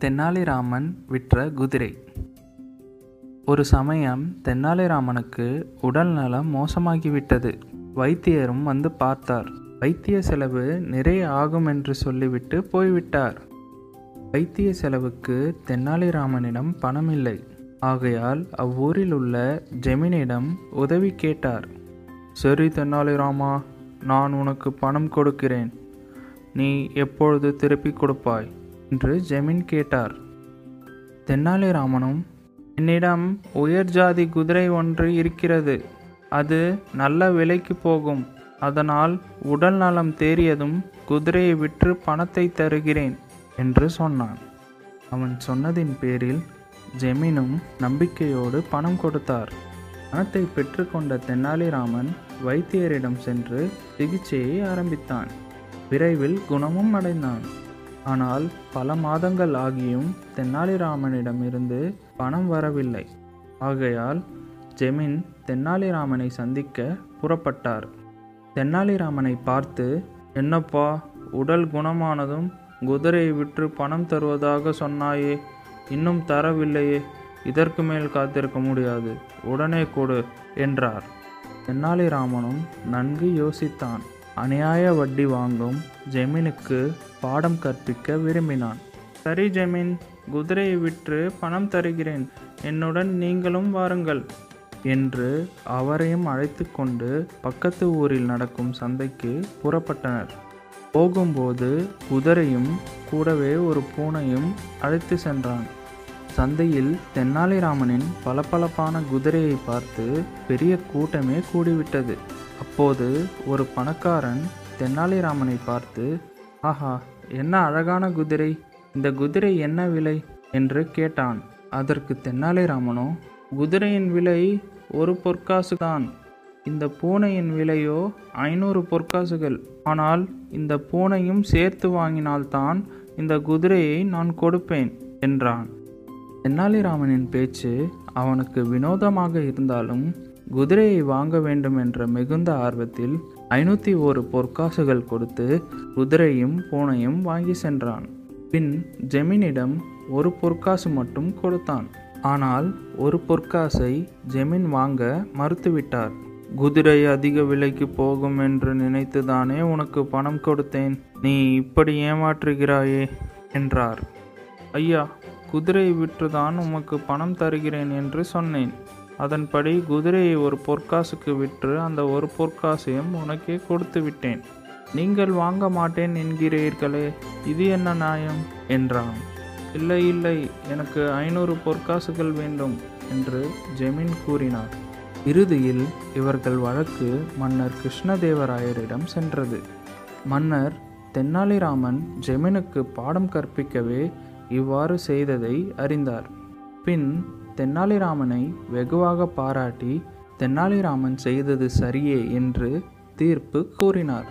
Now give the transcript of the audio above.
தெனாலிராமன் விற்ற குதிரை. ஒரு சமயம் தெனாலிராமனுக்கு உடல் நலம் மோசமாகிவிட்டது. வைத்தியரும் வந்து பார்த்தார். வைத்திய செலவு நிறைய ஆகும் என்று சொல்லிவிட்டு போய்விட்டார். வைத்திய செலவுக்கு தென்னாலிராமனிடம் பணம் இல்லை ஆகையால் அவ்வூரில் உள்ள ஜெமினிடம் உதவி கேட்டார். சரி தெனாலிராமா நான் உனக்கு பணம் கொடுக்கிறேன். நீ எப்பொழுது திருப்பி கொடுப்பாய்? என்று ஜெமின் கேட்டார். தெனாலிராமனும் என்னிடம் உயர் ஜாதி குதிரை ஒன்று இருக்கிறது. அது நல்ல விலைக்கு போகும். அதனால் உடல் நலம் தேறியதும் குதிரையை விற்று பணத்தை தருகிறேன் என்று சொன்னான். அவன் சொன்னதின் பேரில் ஜெமினும் நம்பிக்கையோடு பணம் கொடுத்தார். பணத்தை பெற்றுக்கொண்ட தெனாலிராமன் வைத்தியரிடம் சென்று சிகிச்சையை ஆரம்பித்தான். விரைவில் குணமும் அடைந்தான். ஆனால் பல மாதங்கள் ஆகியும் தெனாலிராமனிடமிருந்து பணம் வரவில்லை. ஆகையால் ஜெமின் தென்னாலிராமனை சந்திக்க புறப்பட்டார். தெனாலிராமனை பார்த்து என்னப்பா உடல் குணமானதும் குதிரையை விற்று பணம் தருவதாக சொன்னாயே இன்னும் தரவில்லையே இதற்கு மேல் காத்திருக்க முடியாது உடனே கொடு என்றார். தெனாலிராமனும் நன்கு யோசித்தான். அநியாய வட்டி வாங்கும் ஜெமினுக்கு பாடம் கற்பிக்க விரும்பினான். சரி ஜெமின் குதிரையை விற்று பணம் தருகிறேன். என்னுடன் நீங்களும் வாருங்கள் என்று அவரையும் அழைத்து கொண்டு பக்கத்து ஊரில் நடக்கும் சந்தைக்கு புறப்பட்டனர். போகும்போது குதிரையும் கூடவே ஒரு பூனையும் அழைத்து சென்றான். சந்தையில் தென்னாலிராமனின் பளபளப்பான குதிரையை பார்த்து பெரிய கூட்டமே கூடிவிட்டது. அப்போது ஒரு பணக்காரன் தென்னாலிராமனை பார்த்து ஆஹா என்ன அழகான குதிரை. இந்த குதிரை என்ன விலை? என்று கேட்டான். அதற்கு தென்னாலிராமனோ குதிரையின் விலை ஒரு பொற்காசு தான் இந்த பூனையின் விலையோ ஐநூறு பொற்காசுகள். ஆனால் இந்த பூனையும் சேர்த்து வாங்கினால்தான் இந்த குதிரையை நான் கொடுப்பேன் என்றான். தென்னாலிராமனின் பேச்சு அவனுக்கு வினோதமாக இருந்தாலும் குதிரையை வாங்க வேண்டும் என்ற மிகுந்த ஆர்வத்தில் ஐநூற்றி ஒரு பொற்காசுகள் கொடுத்து குதிரையும் பூனையும் வாங்கி சென்றான். பின் ஜெமினிடம் ஒரு பொற்காசு மட்டும் கொடுத்தான். ஆனால் ஒரு பொற்காசை ஜெமின் வாங்க மறுத்துவிட்டார். குதிரை அதிக விலைக்கு போகும் என்று நினைத்துதானே உனக்கு பணம் கொடுத்தேன். நீ இப்படி ஏமாற்றுகிறாயே என்றார். ஐயா குதிரையை விற்றுதான் உமக்கு பணம் தருகிறேன் என்று சொன்னேன். அதன்படி குதிரையை ஒரு பொற்காசுக்கு விற்று அந்த ஒரு பொற்காசையும் உனக்கே கொடுத்து விட்டேன். நீங்கள் வாங்க மாட்டேன் என்கிறீர்களே இது என்ன நியாயம்? என்றான். இல்லை இல்லை எனக்கு ஐநூறு பொற்காசுகள் வேண்டும் என்று ஜெமின் கூறினார். இறுதியில் இவர்கள் வழக்கு மன்னர் கிருஷ்ணதேவராயரிடம் சென்றது. மன்னர் தென்னாலிராமன் ஜெமினுக்கு பாடம் கற்பிக்கவே இவ்வாறு செய்ததை அறிந்தார். பின் தென்னாலிராமனை வெகுவாக பாராட்டி தென்னாலிராமன் செய்தது சரியே என்று தீர்ப்பு கூறினார்.